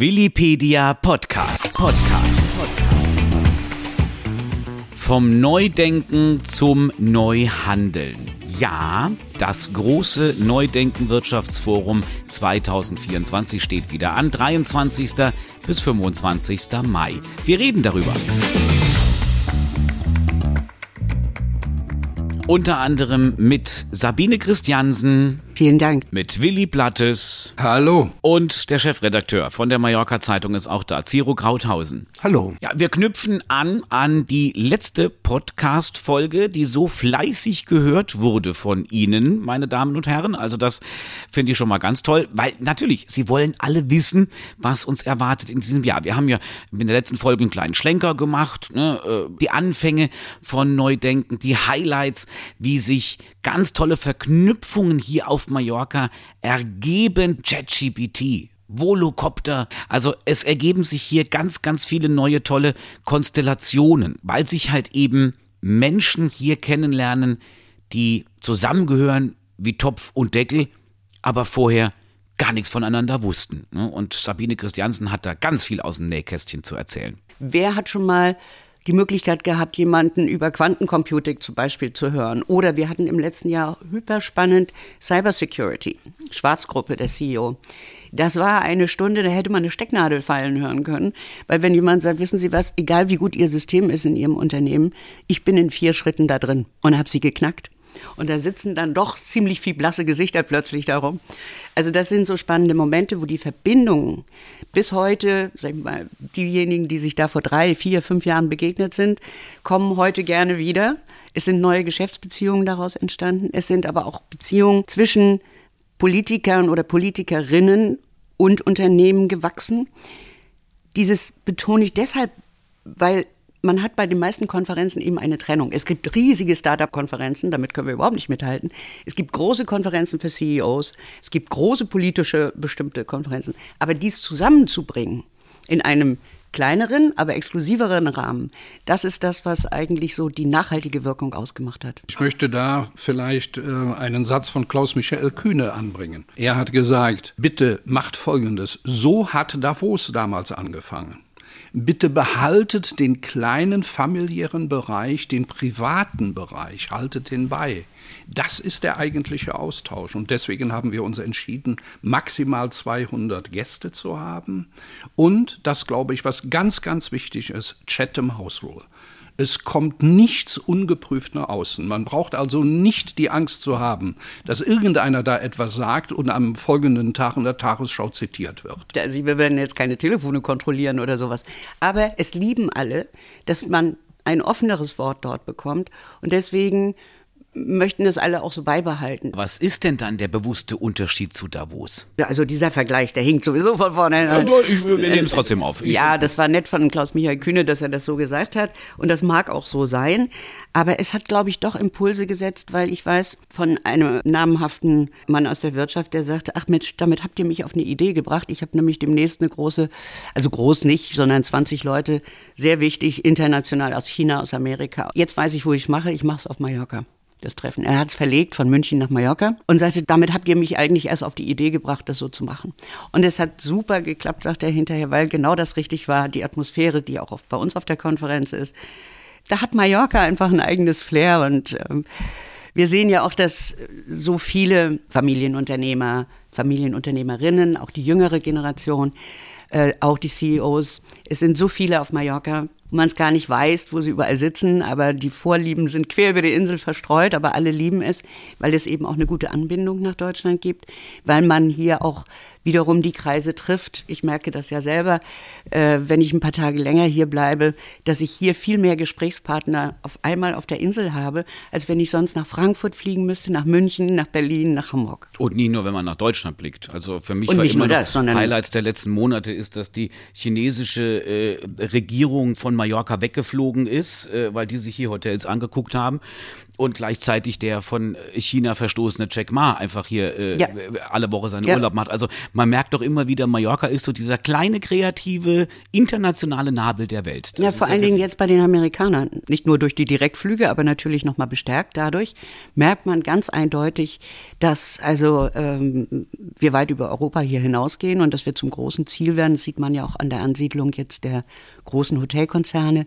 Willipedia Podcast. Podcast. Vom Neudenken zum Neuhandeln. Ja, das große Neudenken Wirtschaftsforum 2024 steht wieder an, 23. bis 25. Mai. Wir reden darüber. Unter anderem mit Sabine Christiansen, Vielen Dank. mit Willi Blattes Hallo. und der Chefredakteur von der Mallorca Zeitung ist auch da, Ciro Krauthausen. Hallo. Ja, wir knüpfen an an die letzte Podcast-Folge, die so fleißig gehört wurde von Ihnen, meine Damen und Herren. Also das finde ich schon mal ganz toll, weil natürlich, Sie wollen alle wissen, was uns erwartet in diesem Jahr. Wir haben ja in der letzten Folge einen kleinen Schlenker gemacht, ne, äh, die Anfänge von Neudenken, die Highlights, wie sich ganz tolle Verknüpfungen hier auf Mallorca ergeben. ChatGPT, Volocopter. Also es ergeben sich hier ganz, ganz viele neue tolle Konstellationen, weil sich halt eben Menschen hier kennenlernen, die zusammengehören wie Topf und Deckel, aber vorher gar nichts voneinander wussten. ne? Und Sabine Christiansen hat da ganz viel aus dem Nähkästchen zu erzählen. Wer hat schon mal die Möglichkeit gehabt, jemanden über Quantencomputing zum Beispiel zu hören? Oder wir hatten im letzten Jahr hyperspannend Cybersecurity, Schwarzgruppe, der CEO. Das war eine Stunde, da hätte man eine Stecknadel fallen hören können. Weil wenn jemand sagt, wissen Sie was, egal wie gut Ihr System ist in Ihrem Unternehmen, ich bin in vier Schritten da drin und habe sie geknackt. Und da sitzen dann doch ziemlich viel blasse Gesichter plötzlich darum. Also das sind so spannende Momente, wo die Verbindungen bis heute, sag ich mal, diejenigen, die sich da vor drei, vier, fünf Jahren begegnet sind, kommen heute gerne wieder. Es sind neue Geschäftsbeziehungen daraus entstanden. Es sind aber auch Beziehungen zwischen Politikern oder Politikerinnen und Unternehmen gewachsen. Dieses betone ich deshalb, weil man hat bei den meisten Konferenzen eben eine Trennung. Es gibt riesige Startup-Konferenzen, damit können wir überhaupt nicht mithalten. Es gibt große Konferenzen für CEOs, es gibt große politische bestimmte Konferenzen. Aber dies zusammenzubringen in einem kleineren, aber exklusiveren Rahmen, das ist das, was eigentlich so die nachhaltige Wirkung ausgemacht hat. Ich möchte da vielleicht äh, einen Satz von Klaus-Michael Kühne anbringen. Er hat gesagt, bitte macht Folgendes. So hat Davos damals angefangen. Bitte behaltet den kleinen familiären Bereich, den privaten Bereich, haltet den bei. Das ist der eigentliche Austausch und deswegen haben wir uns entschieden, maximal 200 Gäste zu haben und das glaube ich, was ganz, ganz wichtig ist, Chatham House Rule. Es kommt nichts ungeprüft nach außen. Man braucht also nicht die Angst zu haben, dass irgendeiner da etwas sagt und am folgenden Tag in der Tagesschau zitiert wird. Also wir werden jetzt keine Telefone kontrollieren oder sowas. Aber es lieben alle, dass man ein offeneres Wort dort bekommt. Und deswegen möchten das alle auch so beibehalten. Was ist denn dann der bewusste Unterschied zu Davos? Also dieser Vergleich, der hinkt sowieso von vorne. Ja, nur, ich- wir nehmen es trotzdem auf. Ich- ja, das war nett von Klaus-Michael Kühne, dass er das so gesagt hat. Und das mag auch so sein. Aber es hat, glaube ich, doch Impulse gesetzt, weil ich weiß von einem namhaften Mann aus der Wirtschaft, der sagte, ach Mensch, damit habt ihr mich auf eine Idee gebracht. Ich habe nämlich demnächst eine große, also groß nicht, sondern 20 Leute, sehr wichtig, international aus China, aus Amerika. Jetzt weiß ich, wo ich es mache. Ich mache es auf Mallorca das Treffen. Er hat es verlegt von München nach Mallorca und sagte, damit habt ihr mich eigentlich erst auf die Idee gebracht, das so zu machen. Und es hat super geklappt, sagt er hinterher, weil genau das richtig war, die Atmosphäre, die auch auf, bei uns auf der Konferenz ist. Da hat Mallorca einfach ein eigenes Flair und ähm, wir sehen ja auch, dass so viele Familienunternehmer, Familienunternehmerinnen, auch die jüngere Generation, äh, auch die CEOs, es sind so viele auf Mallorca, wo man es gar nicht weiß, wo sie überall sitzen, aber die Vorlieben sind quer über die Insel verstreut, aber alle lieben es, weil es eben auch eine gute Anbindung nach Deutschland gibt, weil man hier auch wiederum die Kreise trifft. Ich merke das ja selber, äh, wenn ich ein paar Tage länger hier bleibe, dass ich hier viel mehr Gesprächspartner auf einmal auf der Insel habe, als wenn ich sonst nach Frankfurt fliegen müsste, nach München, nach Berlin, nach Hamburg. Und nie nur, wenn man nach Deutschland blickt. Also für mich Und war nicht immer das, sondern- Highlights der letzten Monate ist, dass die chinesische äh, Regierung von Mallorca weggeflogen ist, äh, weil die sich hier Hotels angeguckt haben. Und gleichzeitig der von China verstoßene Jack Ma einfach hier äh, ja. alle Woche seinen ja. Urlaub macht. Also man merkt doch immer wieder, Mallorca ist so dieser kleine, kreative, internationale Nabel der Welt. Das ja, vor allen Dingen jetzt bei den Amerikanern. Nicht nur durch die Direktflüge, aber natürlich nochmal bestärkt dadurch, merkt man ganz eindeutig, dass also ähm, wir weit über Europa hier hinausgehen und dass wir zum großen Ziel werden. Das sieht man ja auch an der Ansiedlung jetzt der großen Hotelkonzerne.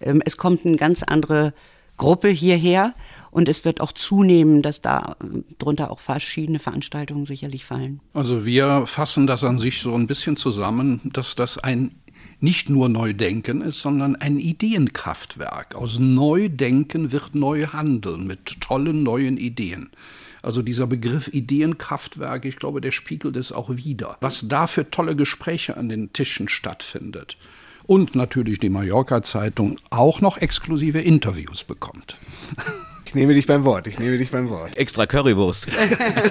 Ähm, es kommt eine ganz andere Gruppe hierher und es wird auch zunehmen, dass da äh, drunter auch verschiedene Veranstaltungen sicherlich fallen. Also wir fassen das an sich so ein bisschen zusammen, dass das ein nicht nur Neudenken ist, sondern ein Ideenkraftwerk. Aus Neudenken wird neu handeln mit tollen neuen Ideen. Also dieser Begriff Ideenkraftwerk, ich glaube, der spiegelt es auch wieder. Was da für tolle Gespräche an den Tischen stattfindet und natürlich die Mallorca-Zeitung auch noch exklusive Interviews bekommt. Ich nehme dich beim Wort, ich nehme dich beim Wort. Extra Currywurst.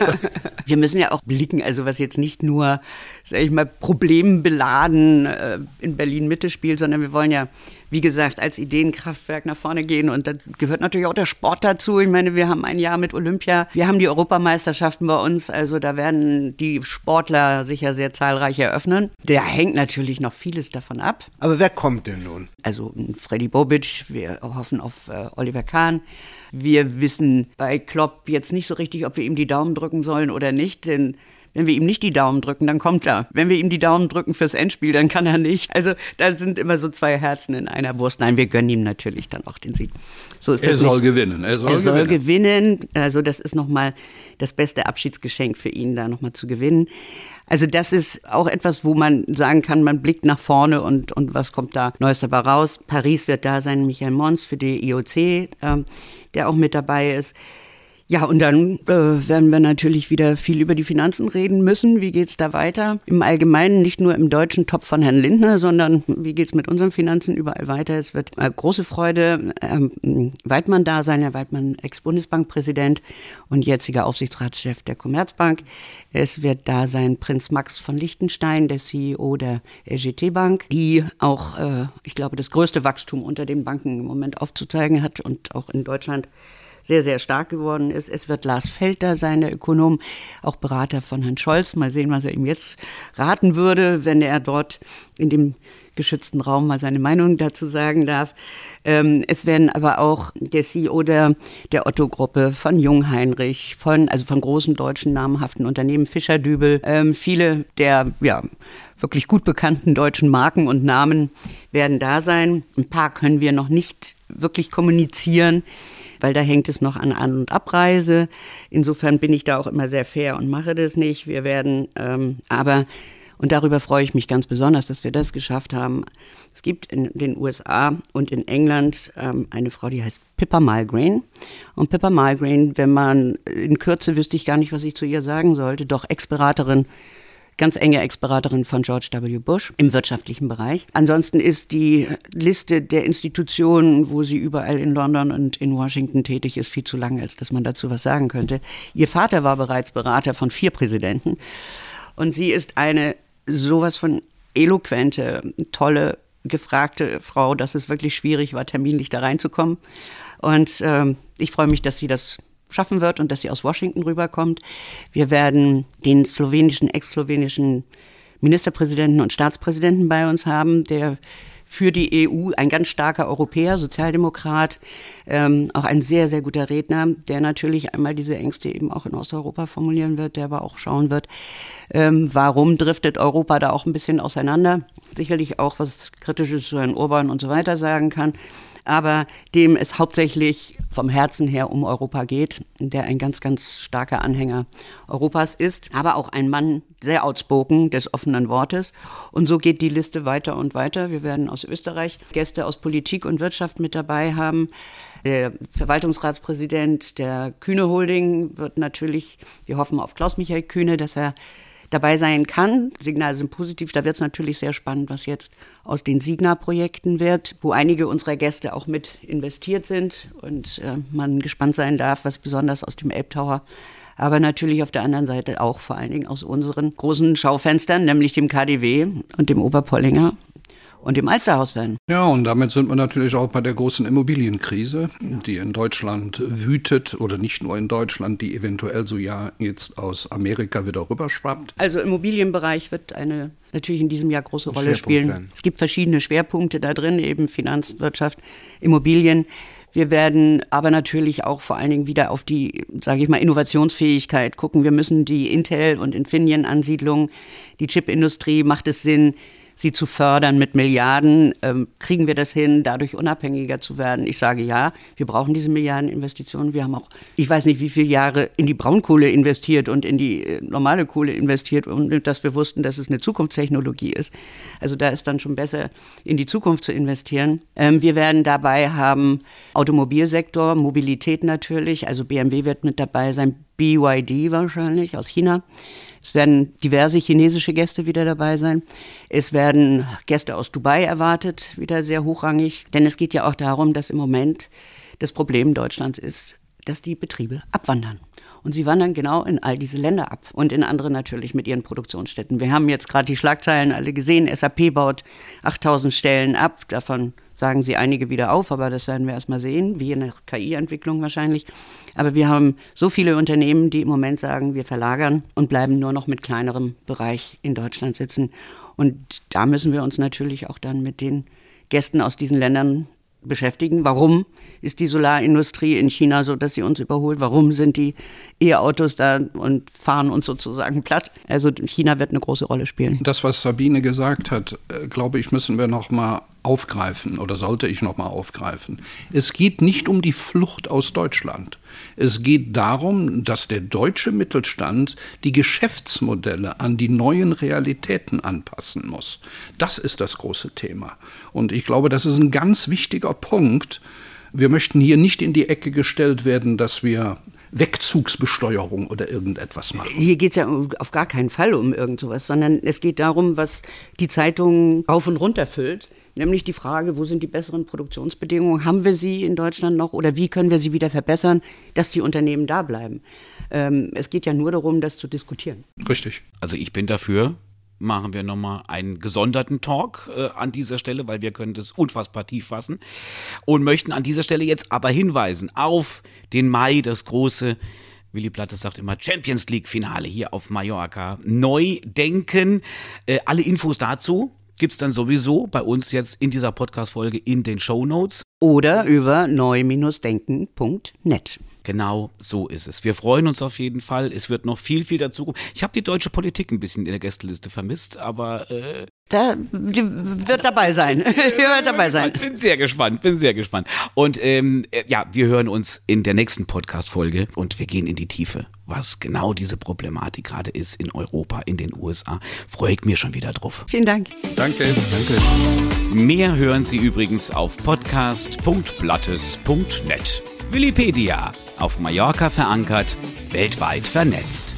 Wir müssen ja auch blicken, also was jetzt nicht nur, sag ich mal, problembeladen äh, in Berlin Mitte spielt, sondern wir wollen ja, wie gesagt, als Ideenkraftwerk nach vorne gehen und da gehört natürlich auch der Sport dazu. Ich meine, wir haben ein Jahr mit Olympia, wir haben die Europameisterschaften bei uns, also da werden die Sportler sicher sehr zahlreich eröffnen. Da hängt natürlich noch vieles davon ab. Aber wer kommt denn nun? Also Freddy Bobic, wir hoffen auf äh, Oliver Kahn. Wir wissen bei Klopp jetzt nicht so richtig, ob wir ihm die Daumen drücken sollen oder nicht, denn wenn wir ihm nicht die Daumen drücken, dann kommt er. Wenn wir ihm die Daumen drücken fürs Endspiel, dann kann er nicht. Also da sind immer so zwei Herzen in einer Wurst. Nein, wir gönnen ihm natürlich dann auch den Sieg. So ist er das soll nicht. gewinnen. Er soll, er soll gewinnen. gewinnen. Also das ist nochmal das beste Abschiedsgeschenk für ihn, da nochmal zu gewinnen. Also das ist auch etwas, wo man sagen kann, man blickt nach vorne und, und was kommt da Neues dabei raus. Paris wird da sein, Michael Mons für die IOC, äh, der auch mit dabei ist. Ja, und dann äh, werden wir natürlich wieder viel über die Finanzen reden müssen. Wie geht's da weiter? Im Allgemeinen, nicht nur im deutschen Topf von Herrn Lindner, sondern wie geht's mit unseren Finanzen überall weiter? Es wird äh, große Freude, ähm, Weidmann da sein, Herr Weidmann, Ex-Bundesbankpräsident und jetziger Aufsichtsratschef der Commerzbank. Es wird da sein Prinz Max von Liechtenstein, der CEO der LGT Bank, die auch, äh, ich glaube, das größte Wachstum unter den Banken im Moment aufzuzeigen hat und auch in Deutschland sehr, sehr stark geworden ist. Es wird Lars Felder sein, der Ökonom, auch Berater von Herrn Scholz. Mal sehen, was er ihm jetzt raten würde, wenn er dort in dem geschützten Raum mal seine Meinung dazu sagen darf. Ähm, es werden aber auch der CEO der, der Otto-Gruppe, von Jungheinrich, von, also von großen deutschen namhaften Unternehmen, Fischer Dübel, ähm, viele der, ja, wirklich gut bekannten deutschen Marken und Namen werden da sein. Ein paar können wir noch nicht wirklich kommunizieren weil da hängt es noch an An- und Abreise. Insofern bin ich da auch immer sehr fair und mache das nicht. Wir werden ähm, aber und darüber freue ich mich ganz besonders, dass wir das geschafft haben. Es gibt in den USA und in England ähm, eine Frau, die heißt Pippa Malgrain. Und Pippa Malgrain, wenn man in Kürze wüsste ich gar nicht, was ich zu ihr sagen sollte, doch Ex-Beraterin ganz enge Ex-Beraterin von George W. Bush im wirtschaftlichen Bereich. Ansonsten ist die Liste der Institutionen, wo sie überall in London und in Washington tätig ist, viel zu lang, als dass man dazu was sagen könnte. Ihr Vater war bereits Berater von vier Präsidenten und sie ist eine sowas von eloquente, tolle, gefragte Frau, dass es wirklich schwierig war, terminlich da reinzukommen. Und ähm, ich freue mich, dass sie das schaffen wird und dass sie aus Washington rüberkommt. Wir werden den slowenischen, ex-slowenischen Ministerpräsidenten und Staatspräsidenten bei uns haben, der für die EU ein ganz starker Europäer, Sozialdemokrat, ähm, auch ein sehr, sehr guter Redner, der natürlich einmal diese Ängste eben auch in Osteuropa formulieren wird, der aber auch schauen wird, ähm, warum driftet Europa da auch ein bisschen auseinander. Sicherlich auch was Kritisches zu Herrn Urban und so weiter sagen kann aber dem es hauptsächlich vom Herzen her um Europa geht, der ein ganz, ganz starker Anhänger Europas ist, aber auch ein Mann sehr outspoken des offenen Wortes. Und so geht die Liste weiter und weiter. Wir werden aus Österreich Gäste aus Politik und Wirtschaft mit dabei haben. Der Verwaltungsratspräsident der Kühne Holding wird natürlich, wir hoffen auf Klaus-Michael Kühne, dass er dabei sein kann. Signale sind positiv. Da wird es natürlich sehr spannend, was jetzt aus den Signa-Projekten wird, wo einige unserer Gäste auch mit investiert sind und äh, man gespannt sein darf, was besonders aus dem Elbtower aber natürlich auf der anderen Seite auch vor allen Dingen aus unseren großen Schaufenstern, nämlich dem KDW und dem Oberpollinger und im Alsterhaus werden. Ja, und damit sind wir natürlich auch bei der großen Immobilienkrise, die in Deutschland wütet oder nicht nur in Deutschland, die eventuell so ja jetzt aus Amerika wieder rüberschwappt. Also Immobilienbereich wird eine natürlich in diesem Jahr große Rolle spielen. sein. Es gibt verschiedene Schwerpunkte da drin, eben Finanzwirtschaft, Immobilien. Wir werden aber natürlich auch vor allen Dingen wieder auf die, sage ich mal, Innovationsfähigkeit gucken. Wir müssen die Intel- und Infineon-Ansiedlung, die Chipindustrie, macht es Sinn, sie zu fördern mit Milliarden. Ähm, kriegen wir das hin, dadurch unabhängiger zu werden? Ich sage ja, wir brauchen diese Milliardeninvestitionen. Wir haben auch, ich weiß nicht, wie viele Jahre in die Braunkohle investiert und in die äh, normale Kohle investiert, und dass wir wussten, dass es eine Zukunftstechnologie ist. Also da ist dann schon besser, in die Zukunft zu investieren. Ähm, wir werden dabei haben Automobilsektor, Mobilität natürlich. Also BMW wird mit dabei sein, BYD wahrscheinlich aus China. Es werden diverse chinesische Gäste wieder dabei sein. Es werden Gäste aus Dubai erwartet, wieder sehr hochrangig. Denn es geht ja auch darum, dass im Moment das Problem Deutschlands ist, dass die Betriebe abwandern. Und sie wandern genau in all diese Länder ab und in andere natürlich mit ihren Produktionsstätten. Wir haben jetzt gerade die Schlagzeilen alle gesehen. SAP baut 8000 Stellen ab. Davon sagen sie einige wieder auf, aber das werden wir erst mal sehen, wie in der KI-Entwicklung wahrscheinlich. Aber wir haben so viele Unternehmen, die im Moment sagen, wir verlagern und bleiben nur noch mit kleinerem Bereich in Deutschland sitzen. Und da müssen wir uns natürlich auch dann mit den Gästen aus diesen Ländern beschäftigen. Warum ist die Solarindustrie in China so, dass sie uns überholt? Warum sind die E-Autos da und fahren uns sozusagen platt? Also China wird eine große Rolle spielen. Das, was Sabine gesagt hat, äh, glaube ich, müssen wir noch mal aufgreifen oder sollte ich noch mal aufgreifen. Es geht nicht um die Flucht aus Deutschland. Es geht darum, dass der deutsche Mittelstand die Geschäftsmodelle an die neuen Realitäten anpassen muss. Das ist das große Thema. Und ich glaube, das ist ein ganz wichtiger Punkt. Wir möchten hier nicht in die Ecke gestellt werden, dass wir Wegzugsbesteuerung oder irgendetwas machen. Hier geht es ja auf gar keinen Fall um irgend sowas, sondern es geht darum, was die Zeitung rauf und runter füllt. Nämlich die Frage, wo sind die besseren Produktionsbedingungen? Haben wir sie in Deutschland noch oder wie können wir sie wieder verbessern, dass die Unternehmen da bleiben? Ähm, es geht ja nur darum, das zu diskutieren. Richtig. Also ich bin dafür, machen wir nochmal einen gesonderten Talk äh, an dieser Stelle, weil wir können das unfassbar tief fassen und möchten an dieser Stelle jetzt aber hinweisen auf den Mai, das große Willi Plattes sagt immer Champions League Finale hier auf Mallorca. Neu denken. Äh, alle Infos dazu gibt's dann sowieso bei uns jetzt in dieser Podcast-Folge in den Show Notes. Oder über neu-denken.net. Genau so ist es. Wir freuen uns auf jeden Fall. Es wird noch viel, viel dazu kommen. Ich habe die deutsche Politik ein bisschen in der Gästeliste vermisst, aber äh, Da die wird dabei sein. Die wird dabei sein. bin sehr gespannt, bin sehr gespannt. Und ähm, äh, ja, wir hören uns in der nächsten Podcast-Folge und wir gehen in die Tiefe, was genau diese Problematik gerade ist in Europa, in den USA. Freue ich mir schon wieder drauf. Vielen Dank. Danke. Danke. Mehr hören Sie übrigens auf podcast.blattes.net. Willipedia. Auf Mallorca verankert, weltweit vernetzt.